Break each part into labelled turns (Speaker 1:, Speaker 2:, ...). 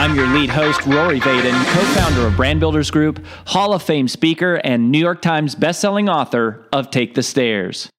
Speaker 1: I'm your lead host, Rory Vaden, co founder of Brand Builders Group, Hall of Fame speaker, and New York Times bestselling author of Take the Stairs.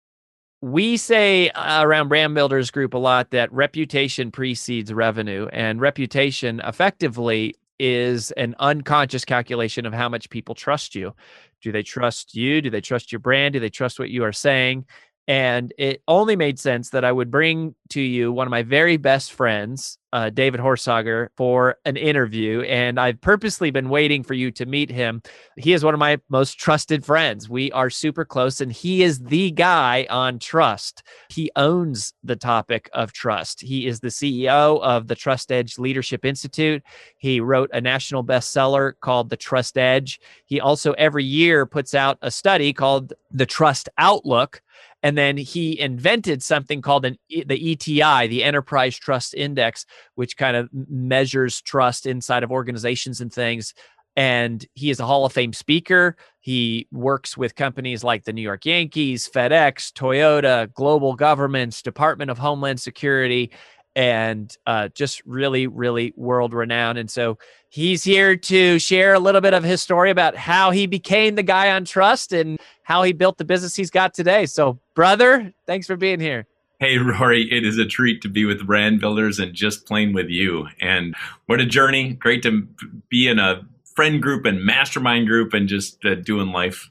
Speaker 2: We say uh, around Brand Builders Group a lot that reputation precedes revenue, and reputation effectively is an unconscious calculation of how much people trust you. Do they trust you? Do they trust your brand? Do they trust what you are saying? And it only made sense that I would bring to you one of my very best friends, uh, David Horsager, for an interview. And I've purposely been waiting for you to meet him. He is one of my most trusted friends. We are super close, and he is the guy on trust. He owns the topic of trust. He is the CEO of the Trust Edge Leadership Institute. He wrote a national bestseller called The Trust Edge. He also every year puts out a study called The Trust Outlook and then he invented something called an, the ETI, the Enterprise Trust Index, which kind of measures trust inside of organizations and things. And he is a Hall of Fame speaker. He works with companies like the New York Yankees, FedEx, Toyota, global governments, Department of Homeland Security, and uh, just really, really world renowned. And so he's here to share a little bit of his story about how he became the guy on trust and how he built the business he's got today. So, brother, thanks for being here.
Speaker 3: Hey, Rory, it is a treat to be with brand builders and just playing with you. And what a journey. Great to be in a friend group and mastermind group and just uh, doing life.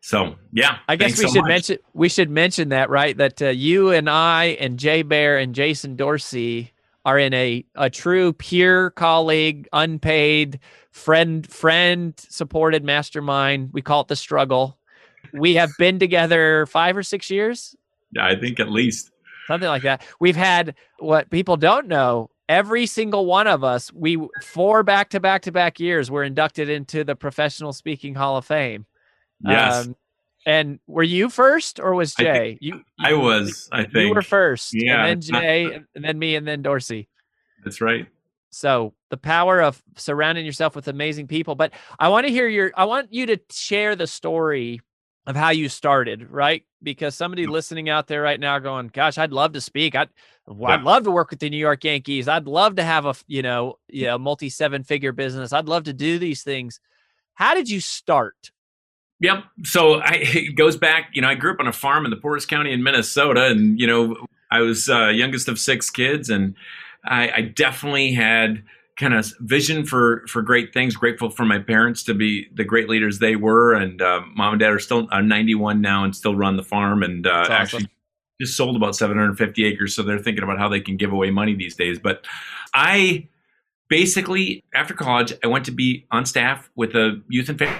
Speaker 3: So yeah,
Speaker 2: I guess we
Speaker 3: so
Speaker 2: should
Speaker 3: much.
Speaker 2: mention we should mention that right that uh, you and I and Jay Baer and Jason Dorsey are in a a true peer colleague, unpaid friend friend supported mastermind. We call it the struggle. We have been together five or six years.
Speaker 3: Yeah, I think at least
Speaker 2: something like that. We've had what people don't know. Every single one of us, we four back to back to back years, were inducted into the Professional Speaking Hall of Fame.
Speaker 3: Yes. Um,
Speaker 2: and were you first or was Jay?
Speaker 3: I you, you, I was, I think.
Speaker 2: You were first. Yeah. And then Jay, and then me, and then Dorsey.
Speaker 3: That's right.
Speaker 2: So the power of surrounding yourself with amazing people. But I want to hear your I want you to share the story of how you started, right? Because somebody listening out there right now going, gosh, I'd love to speak. I'd I'd love to work with the New York Yankees. I'd love to have a, you know, you know, multi seven figure business. I'd love to do these things. How did you start?
Speaker 3: Yep. So I, it goes back, you know, I grew up on a farm in the poorest county in Minnesota, and you know, I was uh, youngest of six kids, and I, I definitely had kind of vision for for great things. Grateful for my parents to be the great leaders they were, and uh, mom and dad are still are 91 now and still run the farm, and uh, awesome. actually just sold about 750 acres, so they're thinking about how they can give away money these days. But I basically after college, I went to be on staff with a youth and family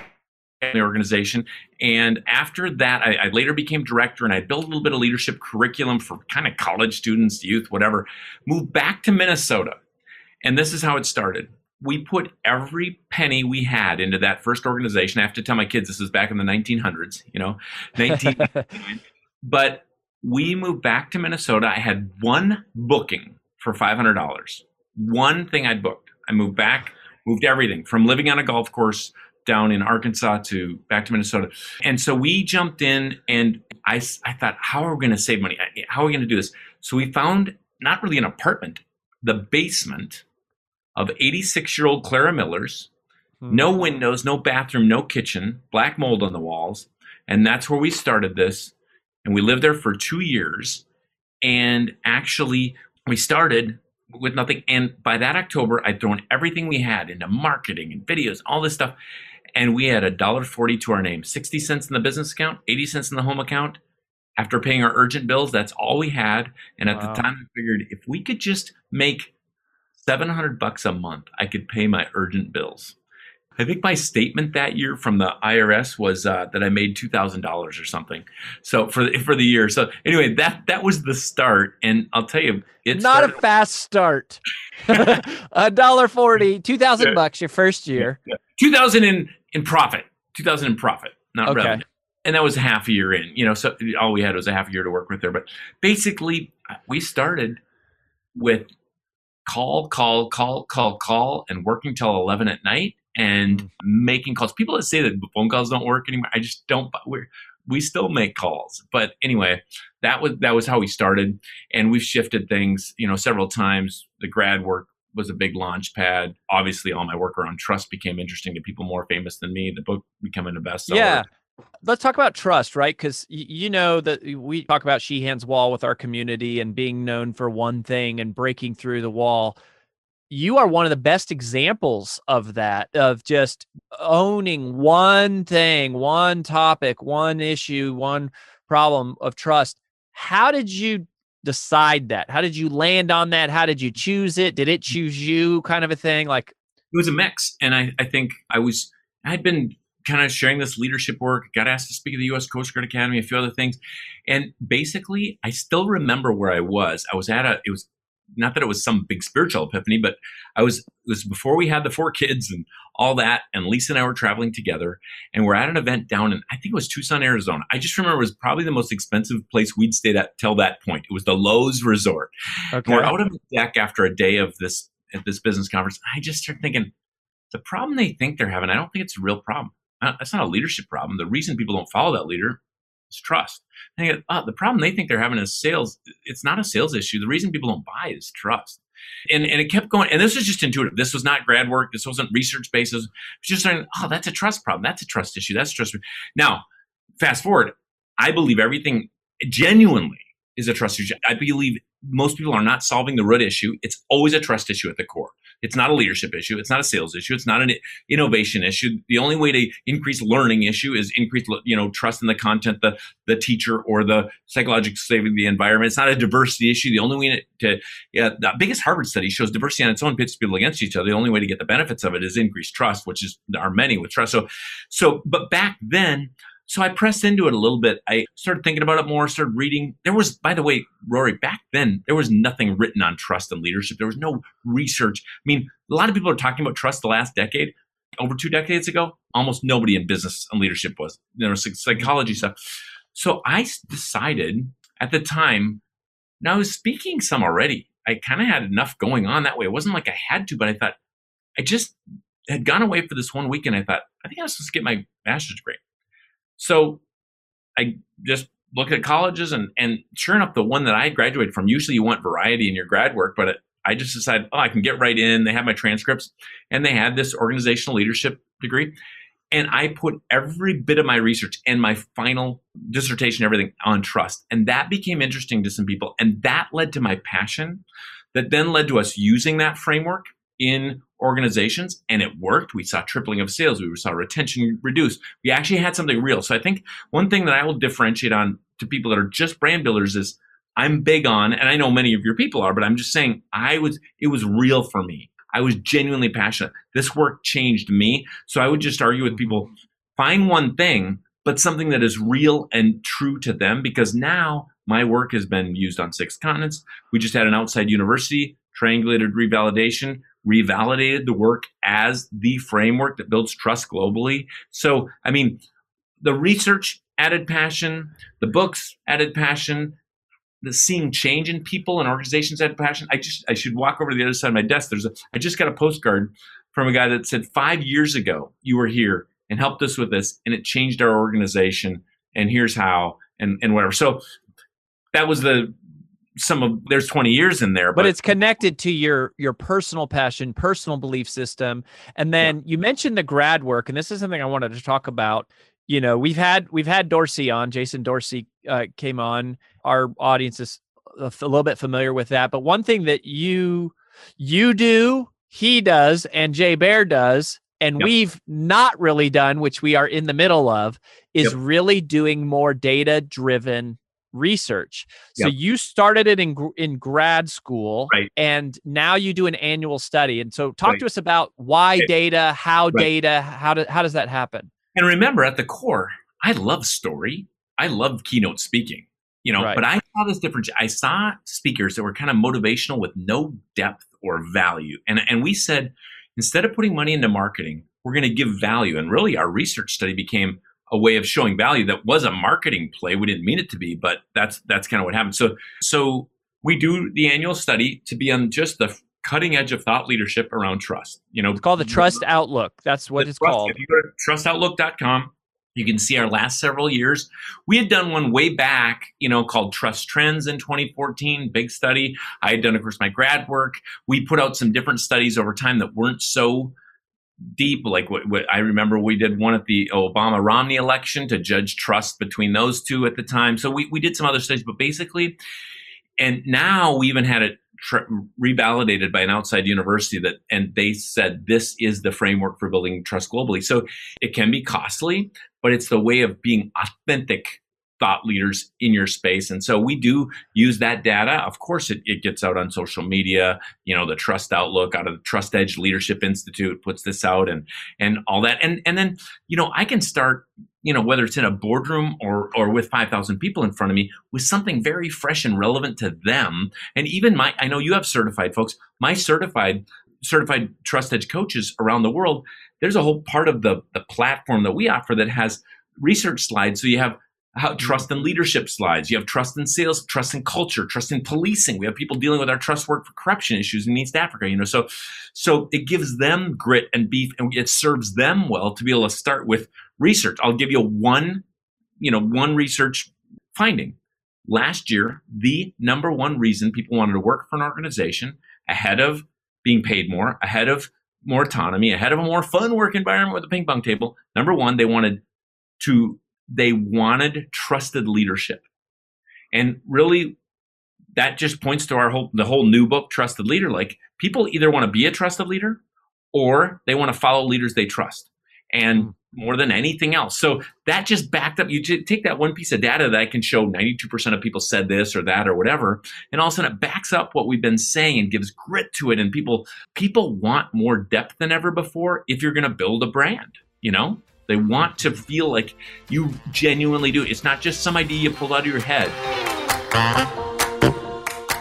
Speaker 3: organization. And after that, I, I, later became director and I built a little bit of leadership curriculum for kind of college students, youth, whatever. Moved back to Minnesota. And this is how it started. We put every penny we had into that first organization. I have to tell my kids this is back in the 1900s, you know, 19. but we moved back to Minnesota. I had one booking for $500. One thing I'd booked. I moved back, moved everything from living on a golf course down in Arkansas to back to Minnesota. And so we jumped in and I, I thought, how are we going to save money? How are we going to do this? So we found not really an apartment, the basement of 86 year old Clara Miller's. Hmm. No windows, no bathroom, no kitchen, black mold on the walls. And that's where we started this. And we lived there for two years. And actually, we started with nothing. And by that October, I'd thrown everything we had into marketing and videos, all this stuff and we had a dollar forty to our name 60 cents in the business account 80 cents in the home account after paying our urgent bills that's all we had and at wow. the time i figured if we could just make 700 bucks a month i could pay my urgent bills i think my statement that year from the irs was uh, that i made $2000 or something so for the, for the year so anyway that that was the start and i'll tell you
Speaker 2: it's not started- a fast start a dollar 40 2000 bucks your first year
Speaker 3: yeah. 2000 and in profit, 2000 in profit, not
Speaker 2: Okay.
Speaker 3: revenue. And that was a half a year in, you know, so all we had was a half a year to work with there. But basically, we started with call, call, call, call, call, and working till 11 at night and mm-hmm. making calls. People that say that phone calls don't work anymore, I just don't. We're, we still make calls, but anyway, that was that was how we started, and we've shifted things, you know, several times. The grad work was a big launch pad. Obviously, all my work around trust became interesting to people more famous than me. The book becoming a bestseller.
Speaker 2: Yeah. Let's talk about trust, right? Because you know that we talk about Sheehan's wall with our community and being known for one thing and breaking through the wall. You are one of the best examples of that, of just owning one thing, one topic, one issue, one problem of trust. How did you decide that? How did you land on that? How did you choose it? Did it mm. choose you, kind of a thing? Like,
Speaker 3: it was a mix and I, I think i was i had been kind of sharing this leadership work got asked to speak at the us coast guard academy a few other things and basically i still remember where i was i was at a it was not that it was some big spiritual epiphany but i was it was before we had the four kids and all that and lisa and i were traveling together and we're at an event down in i think it was tucson arizona i just remember it was probably the most expensive place we'd stayed at till that point it was the Loews resort
Speaker 2: okay,
Speaker 3: we're out on the deck after a day of this at this business conference. I just started thinking, the problem they think they're having, I don't think it's a real problem. Uh, It's not a leadership problem. The reason people don't follow that leader is trust. I think, oh, the problem they think they're having is sales. It's not a sales issue. The reason people don't buy is trust. And, and it kept going. And this was just intuitive. This was not grad work. This wasn't research based. It was just saying, oh, that's a trust problem. That's a trust issue. That's a trust. Now, fast forward. I believe everything genuinely is a trust issue. I believe most people are not solving the root issue. It's always a trust issue at the core. It's not a leadership issue. It's not a sales issue. It's not an innovation issue. The only way to increase learning issue is increase, you know, trust in the content, the the teacher, or the psychological of the environment. It's not a diversity issue. The only way to, yeah, the biggest Harvard study shows diversity on its own pits people against each other. The only way to get the benefits of it is increased trust, which is there are many with trust. So, so, but back then, so I pressed into it a little bit. I started thinking about it more, started reading. There was, by the way, Rory, back then, there was nothing written on trust and leadership. There was no research. I mean, a lot of people are talking about trust the last decade. Over two decades ago, almost nobody in business and leadership was. There was psychology stuff. So I decided at the time, now I was speaking some already. I kind of had enough going on that way. It wasn't like I had to, but I thought I just had gone away for this one weekend. I thought, I think I was supposed to get my master's degree. So I just look at colleges and, and sure enough, the one that I graduated from, usually you want variety in your grad work, but it, I just decided, oh, I can get right in. They have my transcripts and they had this organizational leadership degree. And I put every bit of my research and my final dissertation, everything on trust. And that became interesting to some people. And that led to my passion that then led to us using that framework in organizations and it worked. We saw tripling of sales. We saw retention reduce. We actually had something real. So I think one thing that I will differentiate on to people that are just brand builders is I'm big on, and I know many of your people are, but I'm just saying I was, it was real for me. I was genuinely passionate. This work changed me. So I would just argue with people, find one thing, but something that is real and true to them because now my work has been used on six continents. We just had an outside university, triangulated revalidation, revalidated the work as the framework that builds trust globally. So, I mean, the research added passion, the books added passion, the seeing change in people and organizations added passion. I just I should walk over to the other side of my desk. There's a I just got a postcard from a guy that said five years ago you were here and helped us with this and it changed our organization and here's how and and whatever. So that was the some of there's 20 years in there
Speaker 2: but, but, it's connected to your your personal passion personal belief system and then yeah. you mentioned the grad work and this is something i wanted to talk about you know we've had we've had dorsey on jason dorsey uh, came on our audience is a, a little bit familiar with that but one thing that you you do he does and jay baer does and yep. we've not really done which we are in the middle of is yep. really doing more data driven research. So yep. you started it in in grad school,
Speaker 3: right.
Speaker 2: and now you do an annual study. And so, talk right. to us about why data, how data, how do, how does that happen?
Speaker 3: And remember, at the core, I love story. I love keynote speaking. You know, but I saw this difference. I saw speakers that were kind of motivational with no depth or value, and and we said instead of putting money into marketing, we're going to give value. And really, our research study became a way of showing value that was a marketing play. We didn't mean it to be, but that's that's kind of what happened. So so we do the annual study to be on just the cutting edge of thought leadership around trust. You know,
Speaker 2: it's called the Trust Outlook. That's what it's
Speaker 3: trust,
Speaker 2: called.
Speaker 3: If you go to trustoutlook.com, you can see our last several years. We had done one way back, you know, called Trust Trends in 2014, big study. I had done, of course, my grad work. We put out some different studies over time that weren't so deep. Like what, what I remember, we did one at the Obama Romney election to judge trust between those two at the time. So we, we did some other studies, but basically, and now we even had it tr- revalidated by an outside university that, and they said this is the framework for building trust globally. So it can be costly, but it's the way of being authentic thought leaders in your space. And so we do use that data. Of course, it, it gets out on social media. You know, the Trust Outlook out of the Trust Edge Leadership Institute puts this out and and all that. And and then, you know, I can start, you know, whether it's in a boardroom or or with 5,000 people in front of me with something very fresh and relevant to them. And even my I know you have certified folks. My certified certified trust edge coaches around the world, there's a whole part of the the platform that we offer that has research slides so you have how mm-hmm. trust and leadership slides. You have trust in sales, trust in culture, trust in policing. We have people dealing with our trust work for corruption issues in East Africa. You know, so so it gives them grit and beef, and it serves them well to be able to start with research. I'll give you one, you know, one research finding. Last year, the number one reason people wanted to work for an organization ahead of being paid more, ahead of more autonomy, ahead of a more fun work environment with a ping pong table. Number one, they wanted to they wanted trusted leadership. And really, that just points to our whole the whole new book, Trusted Leader. Like people either want to be a trusted leader or they want to follow leaders they trust. And hmm. more than anything else. So that just backed up. You take that one piece of data that I can show 92% of people said this or that or whatever, and all of a sudden it backs up what we've been saying and gives grit to it. And people people want more depth than ever before if you're going to build a brand, you know? They want to feel like you genuinely do. It's not just some idea you pulled out of your head.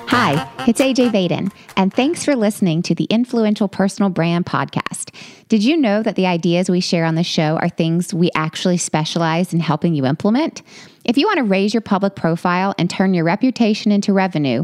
Speaker 4: Hi, it's AJ Vaden, and thanks for listening to the Influential Personal Brand Podcast. Did you know that the ideas we share on the show are things we actually specialize in helping you implement? If you want to raise your public profile and turn your reputation into revenue,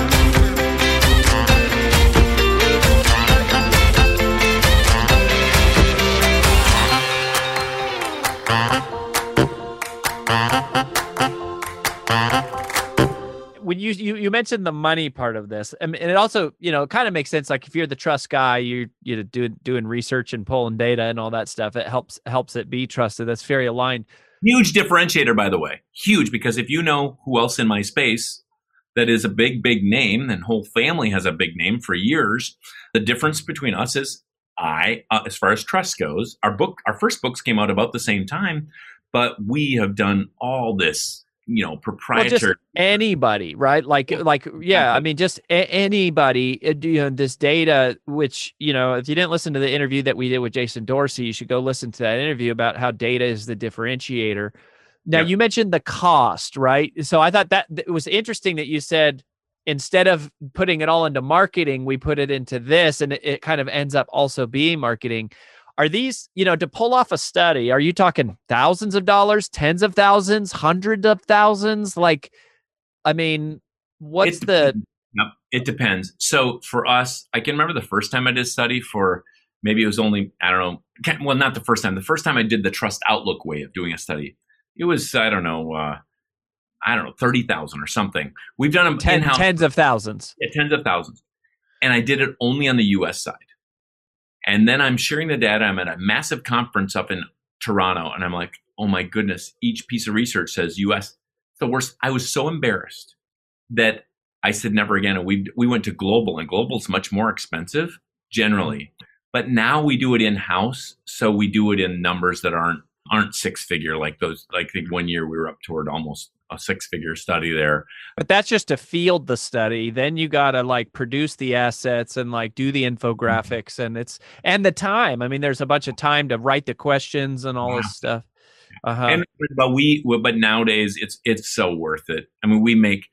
Speaker 2: When you, you you mentioned the money part of this, and it also you know kind of makes sense. Like if you're the trust guy, you you know doing doing research and pulling data and all that stuff, it helps helps it be trusted. That's very aligned.
Speaker 3: Huge differentiator, by the way, huge because if you know who else in my space that is a big big name, and whole family has a big name for years. The difference between us is I, uh, as far as trust goes, our book, our first books came out about the same time, but we have done all this you know proprietary well,
Speaker 2: anybody right? Like like yeah i mean just a- anybody uh, you know this data which you know if you didn't listen to the interview that we did with jason dorsey you should go listen to that interview about how data is the differentiator. Now yep. you mentioned the cost right? So i thought that it was interesting that you said instead of putting it all into marketing we put it into this and it, it kind of ends up also being marketing are these you know to pull off a study are you talking thousands of dollars tens of thousands hundreds of thousands? Like i mean what's it the
Speaker 3: yep, it depends. So for us i can remember the first time i did a study for maybe it was only i don't know well not the first time the first time i did the trust outlook way of doing a study it was i don't know uh, i don't know 30000 or something. We've done them
Speaker 2: Ten, tens of thousands.
Speaker 3: Yeah, tens of thousands. And i did it only on the us side and then I'm sharing the data. I'm at a massive conference up in Toronto, and I'm like, oh my goodness, each piece of research says US. the worst. I was so embarrassed that I said never again. And we we went to global, and global is much more expensive generally. But now we do it in house, so we do it in numbers that aren't aren't six figure like those. Like one year we were up toward almost a six figure study there.
Speaker 2: But that's just to field the study. Then you got to like produce the assets and like do the infographics and it's and the time. I mean, there's a bunch of time to write the questions and all
Speaker 3: Yeah.
Speaker 2: this stuff. Uh-huh.
Speaker 3: and but we but nowadays it's it's so worth it i mean we make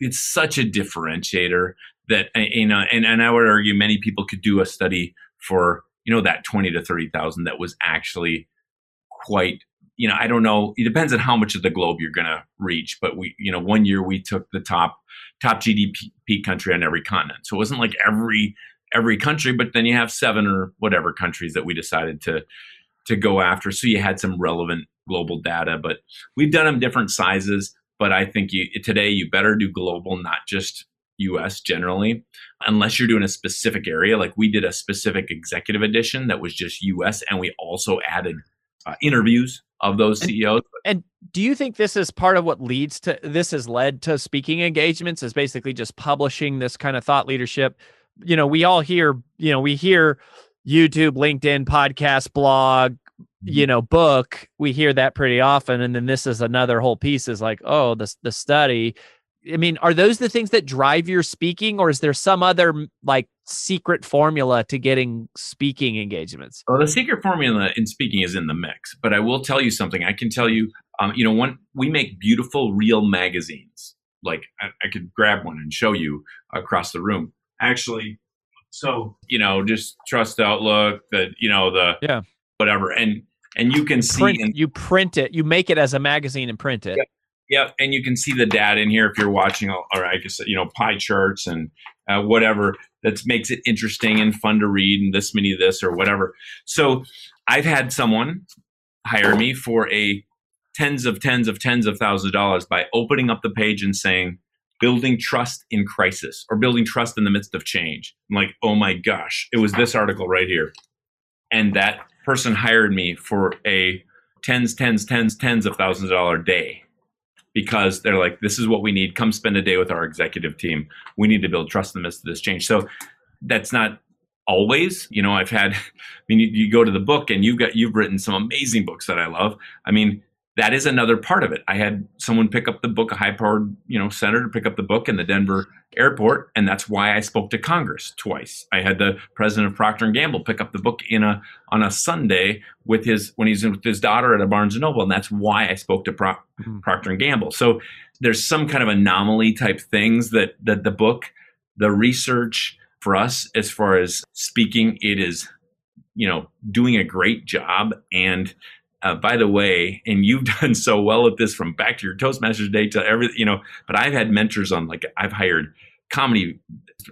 Speaker 3: it's such a differentiator that uh, you know and, and i would argue many people could do a study for you know that 20 to 30,000 that was actually quite you know i don't know it depends on how much of the globe you're going to reach but we you know one year we took the top top gdp country on every continent so it wasn't like every every country but then you have seven or whatever countries that we decided to to go after. So you had some relevant global data, but we've done them different sizes. But I think you today you better do global, not just US generally, unless you're doing a specific area. Like we did a specific executive edition that was just US, and we also added uh, interviews of those E
Speaker 2: And-
Speaker 3: CEOs.
Speaker 2: And do you think this is part of what leads to this has led to speaking engagements is basically just publishing this kind of thought leadership? You know, we all hear, you know, we hear YouTube, LinkedIn, podcast, blog, you mm-hmm. know, book. We hear that pretty often. And then this is another whole piece is like, oh, the the study. I mean, are those the things that drive your speaking, or is there some other like secret formula to getting speaking engagements?
Speaker 3: Well, the secret formula in speaking is in the mix, but I will tell you something. I can tell you, um, you know, one we make beautiful real magazines. Like I, I could grab one and show you across the room. Actually, so you know, just trust outlook that you know the
Speaker 2: Yeah.
Speaker 3: whatever, and and you can see
Speaker 2: Print,
Speaker 3: in,
Speaker 2: you print it, you make it as a magazine and print it.
Speaker 3: yeah, and you can see the data in here if you're watching, or I guess you know pie charts and uh, whatever that makes it interesting and fun to read, and this many of this or whatever. So I've had someone hire me for a tens of tens of tens of thousands of dollars by opening up the page and saying building trust in crisis or building trust in the midst of change. I'm like, oh my gosh, it was this article right here. And that person hired me for a tens, tens, tens, tens of thousands of dollar day because they're like, this is what we need. Come spend a day with our executive team. We need to build trust in the midst of this change. So that's not always, you know, I've had, I mean, you, you go to the book and you've got, you've written some amazing books that I love. I mean, that is another part of it. I had someone pick up the book, a high powered, you know, senator pick up the book in the Denver airport. And that's why I spoke to Congress twice. I had the president of Procter and Gamble pick up the book in a, on a Sunday with his, when he's with his daughter at a Barnes and Noble. And that's why I spoke to Pro,
Speaker 2: Mhm.
Speaker 3: Procter and Gamble. So there's some kind of anomaly type things that, that the book, the research for us, as far as speaking, it is, you know, doing a great job. And uh, by the way, and you've done so well at this from back to your Toastmasters day to everything, you know, but I've had mentors on, like, I've hired comedy,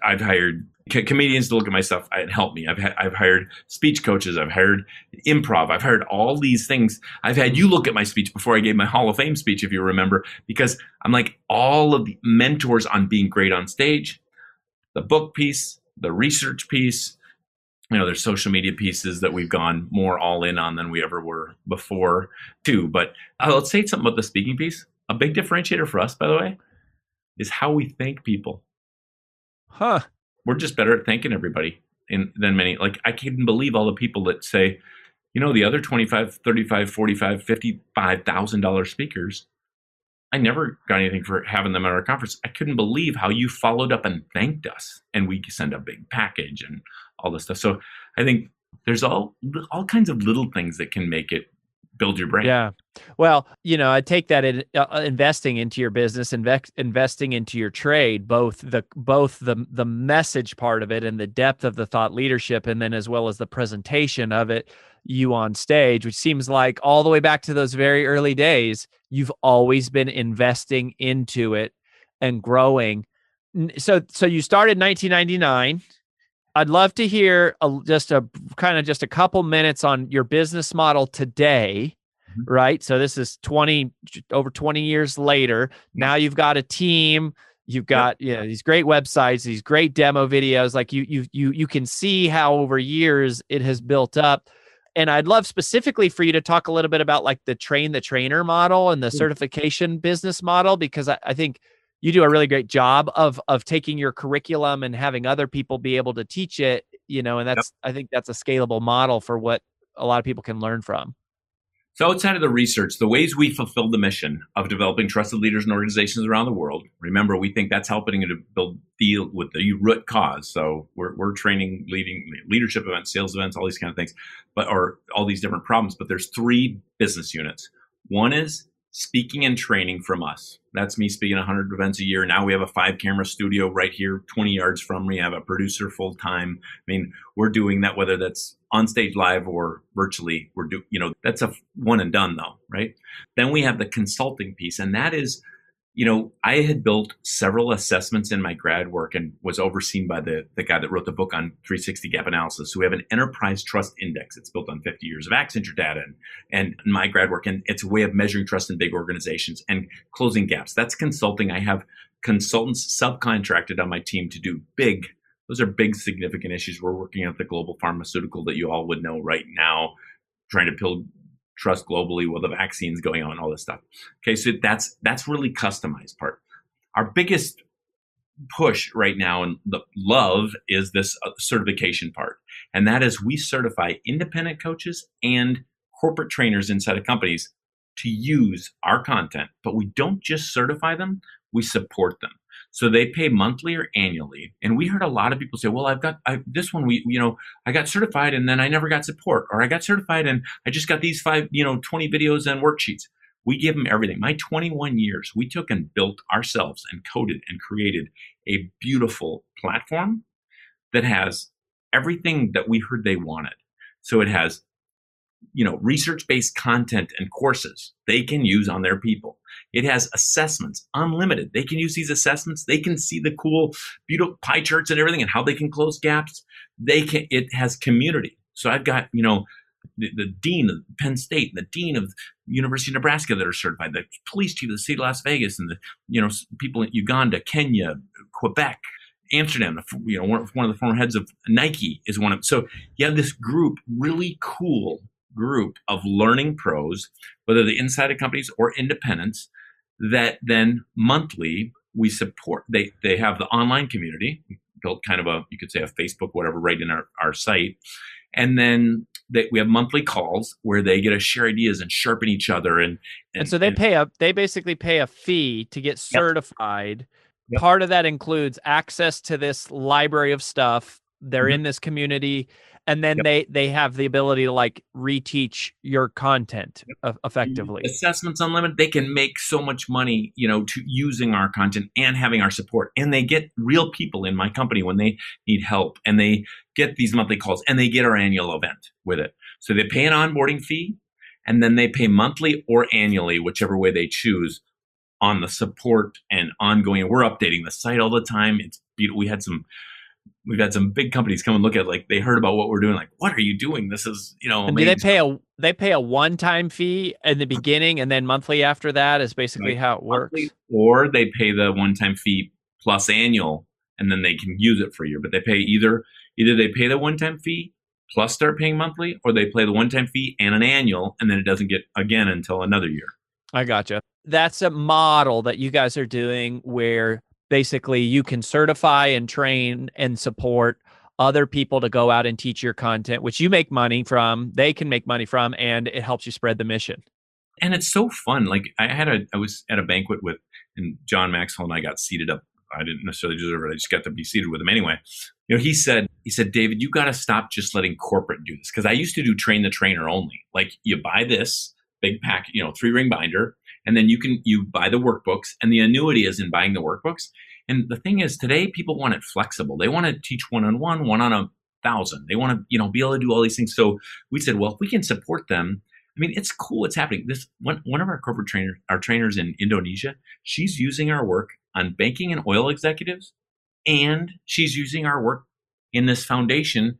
Speaker 3: I've hired co- comedians to look at my stuff and help me. I've had, I've hired speech coaches, I've hired improv, I've hired all these things. I've had you look at my speech before I gave my Hall of Fame speech, if you remember, because I'm like all of the mentors on being great on stage, the book piece, the research piece, you know, there's social media pieces that we've gone more all in on than we ever were before, too. But uh, let's say something about the speaking piece. A big differentiator for us, by the way, is how we thank people.
Speaker 2: Huh.
Speaker 3: We're just better at thanking everybody in, than many. Like, I can't believe all the people that say, you know, the other 25, 35, 45, 55,000 dollar speakers, I never got anything for having them at our conference. I couldn't believe how you followed up and thanked us. And we send a big package and all this stuff. So I think there's all all kinds of little things that can make it build your brand.
Speaker 2: Yeah. Well, you know, I take that in uh, uh, investing into your business, invest, investing into your trade, both the both the the message part of it and the depth of the thought leadership, and then as well as the presentation of it, you on stage, which seems like all the way back to those very early days, you've always been investing into it and growing. So, so you started 1999. I'd love to hear a, just a kind of just a couple minutes on your business model today,
Speaker 3: Mhm.
Speaker 2: right? So this is 20 over 20 years later. Now you've got a team, you've got you know these great websites, these great demo videos like you you you you can see how over years it has built up. And I'd love specifically for you to talk a little bit about like the train the trainer model and the hmm. certification business model because I, I think you do a really great job of of taking your curriculum and having other people be able to teach it you know and that's i think that's a scalable model for what a lot of people can learn from
Speaker 3: So, outside of the research, the ways we fulfill the mission of developing trusted leaders and organizations around the world, remember, we think that's helping you to build deal with the root cause. So, we're, we're training, leading leadership events, sales events, all these kind of things, but or all these different problems. But there's three business units. One is speaking and training from us. That's me speaking 100 events a year. Now we have a five camera studio right here, 20 yards from me. I have a producer full time. I mean, we're doing that whether that's on stage live or virtually. We're do, you know, that's a one and done though, right? Then we have the consulting piece, and that is you know, I had built several assessments in my grad work and was overseen by the, the guy that wrote the book on 360 gap analysis. So we have an enterprise trust index. It's built on 50 years of Accenture data and, and my grad work. And it's a way of measuring trust in big organizations and closing gaps. That's consulting. I have consultants subcontracted on my team to do big, those are big, significant issues. We're working at the global pharmaceutical that you all would know right now, trying to build trust globally with the vaccines going on, all this stuff. Okay, so that's that's really customized part. Our biggest push right now and the love is this uh, certification part, and that is we certify independent coaches and corporate trainers inside of companies to use our content, but we don't just certify them; we support them. So they pay monthly or annually. And we heard a lot of people say, well, I've got I, this one, we, you know, I got certified and then I never got support, or I got certified and I just got these five, you know, 20 videos and worksheets. We give them everything. My 21 years, we took and built ourselves and coded and created a beautiful platform that has everything that we heard they wanted. So it has you know research based content and courses they can use on their people. It has assessments unlimited. They can use these assessments. They can see the cool beautiful pie charts and everything and how they can close gaps. They can it has community. So i've got you know the, the dean of penn state and the dean of university of nebraska that are certified the police chief of the city of las vegas and the you know people in uganda kenya quebec Amsterdam, you know, one, of the former heads of Nike is one of. So you have this group, really cool group of learning pros, whether they're inside of companies or independents, that then monthly we support. They they have the online community we built kind of a you could say a Facebook whatever right in our, our site, and then they, we have monthly calls where they get to share ideas and sharpen each other and
Speaker 2: and, and so they and, pay a they basically pay a fee to get certified. Yep. Yep. Part of that includes access to this library of stuff. They're mm-hmm. in this community and then yep. they they have the ability to like reteach your content yep. Mm-hmm. effectively
Speaker 3: assessments unlimited they can make so much money you know to using our content and having our support and they get real people in my company when they need help and they get these monthly calls and they get our annual event with it so they pay an onboarding fee and then they pay monthly or annually whichever way they choose on the support and ongoing we're updating the site all the time it's we had some we've had some big companies come and look at like they heard about what we're doing like what are you doing? This is you know
Speaker 2: and do they pay a they pay a one-time fee in the beginning and then monthly after that is basically right. how it works?
Speaker 3: or they pay the one-time fee plus annual and then they can use it for a year but they pay either either they pay the one-time fee plus start paying monthly or they pay the one-time fee and an annual and then it doesn't get again until another year.
Speaker 2: I gotcha. That's a model that you guys are doing where basically you can certify and train and support other people to go out and teach your content which you make money from they can make money from and it helps you spread the mission.
Speaker 3: And it's so fun like i had a i was at a banquet with and john maxwell and i got seated up i didn't necessarily deserve it i just got to be seated with him anyway. You know he said he said david you got to stop just letting corporate do this because i used to do train the trainer only. Like you buy this big pack you know three ring binder and then you can you buy the workbooks and the annuity is in buying the workbooks. And the thing is today people want it flexible. They want to teach one-on-one one on a thousand they want to you know be able to do all these things. So we said well if we can support them i mean it's cool it's happening. This one, one of our corporate trainers our trainers in indonesia she's using our work on banking and oil executives and she's using our work in this foundation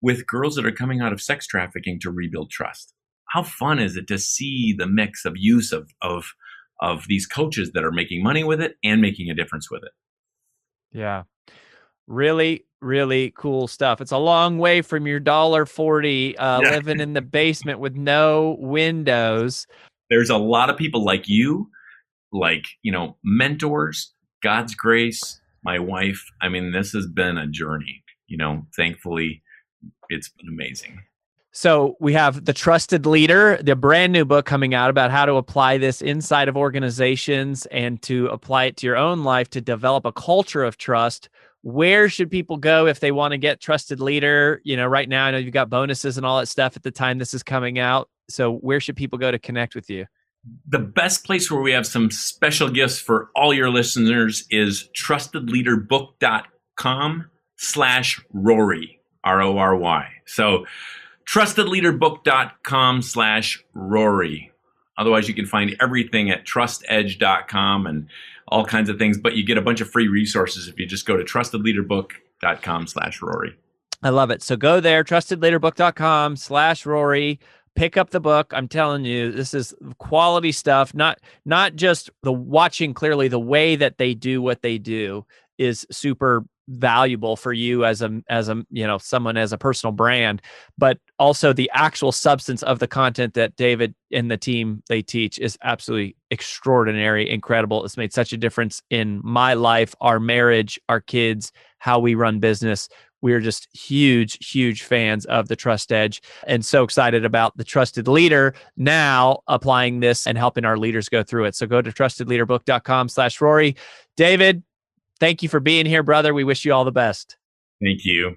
Speaker 3: with girls that are coming out of sex trafficking to rebuild trust how fun is it to see the mix of use of of of these coaches that are making money with it and making a difference with it?
Speaker 2: Yeah. Really really cool stuff. It's a long way from your dollar 40 uh, yeah. living in the basement with no windows.
Speaker 3: There's a lot of people like you like you know mentors god's grace my wife. I mean this has been a journey you know thankfully it's been amazing
Speaker 2: So we have the trusted leader, the brand new book coming out about how to apply this inside of organizations and to apply it to your own life to develop a culture of trust. Where should people go if they want to get trusted leader? You know, right now I know you've got bonuses and all that stuff at the time this is coming out. So where should people go to connect with you?
Speaker 3: the best place where we have some special gifts for all your listeners is trustedleaderbook.com slash Rory, R-O-R-Y. So trustedleaderbook.com slash Rory. Otherwise, you can find everything at trustedge.com and all kinds of things, but you get a bunch of free resources if you just go to trustedleaderbook.com slash Rory.
Speaker 2: I love it. So go there, trustedleaderbook.com slash Rory pick up the book i'm telling you this is quality stuff not not just the watching clearly the way that they do what they do is super valuable for you as a as a you know someone as a personal brand but also the actual substance of the content that david and the team they teach is absolutely extraordinary incredible it's made such a difference in my life our marriage our kids how we run business we're just huge, huge fans of the Trust Edge and so excited about the trusted leader now applying this and helping our leaders go through it. So go to trustedleaderbook.com slash Rory. David, thank you for being here, brother. We wish you all the best.
Speaker 3: Thank you.